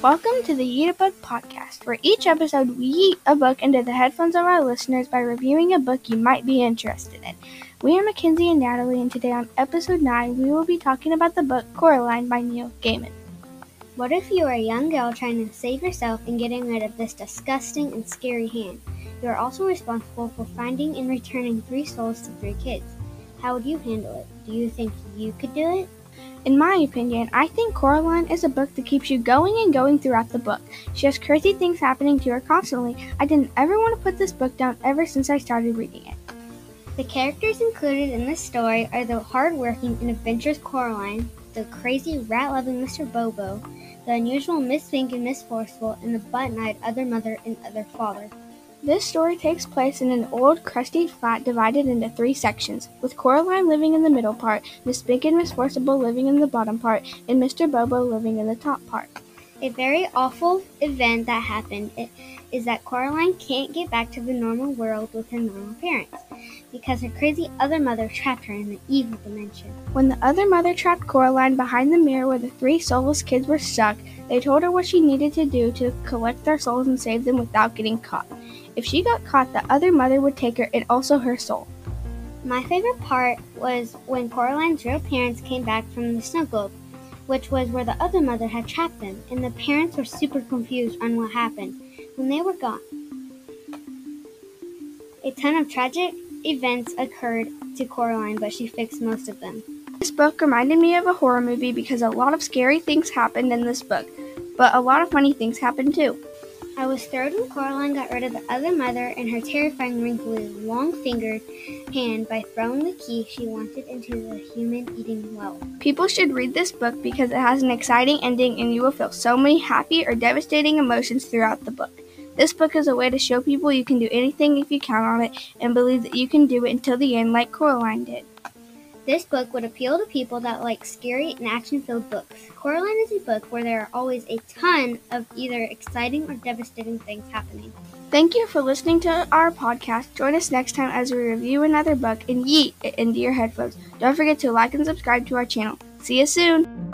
Welcome to the Eat a Book podcast, where each episode we eat a book into the headphones of our listeners by reviewing a book you might be interested in. We are Mackenzie and Natalie, and today on episode 9, we will be talking about the book Coraline by Neil Gaiman. What if you are a young girl trying to save yourself and getting rid of this disgusting and scary hand? You are also responsible for finding and returning three souls to three kids. How would you handle it? Do you think you could do it? In my opinion, I think Coraline is a book that keeps you going and going throughout the book. She has crazy things happening to her constantly. I didn't ever want to put this book down ever since I started reading it. The characters included in this story are the hardworking and adventurous Coraline, the crazy rat-loving Mr. Bobo, the unusual Miss Spink and Miss Forcible, and the button-eyed other mother and other father. This story takes place in an old, crusty flat divided into three sections, with Coraline living in the middle part, Miss Spink and Miss Forcible living in the bottom part, and Mr. Bobo living in the top part. A very awful event that happened is that Coraline can't get back to the normal world with her normal parents because her crazy other mother trapped her in the evil dimension. When the other mother trapped Coraline behind the mirror where the three soulless kids were stuck, they told her what she needed to do to collect their souls and save them without getting caught. If she got caught, the other mother would take her and also her soul. My favorite part was when Coraline's real parents came back from the snow globe, which was where the other mother had trapped them, and the parents were super confused on what happened when they were gone. A ton of tragic events occurred to Coraline, but she fixed most of them. This book reminded me of a horror movie because a lot of scary things happened in this book, but a lot of funny things happened too. I was thrilled when Coraline got rid of the other mother and her terrifying wrinkly, long-fingered hand by throwing the key she wanted into the human-eating well. People should read this book because it has an exciting ending and you will feel so many happy or devastating emotions throughout the book. This book is a way to show people you can do anything if you count on it and believe that you can do it until the end like Coraline did. This book would appeal to people that like scary and action filled books. Coraline is a book where there are always a ton of either exciting or devastating things happening. Thank you for listening to our podcast. Join us next time as we review another book and yeet it into your headphones. Don't forget to like and subscribe to our channel. See you soon!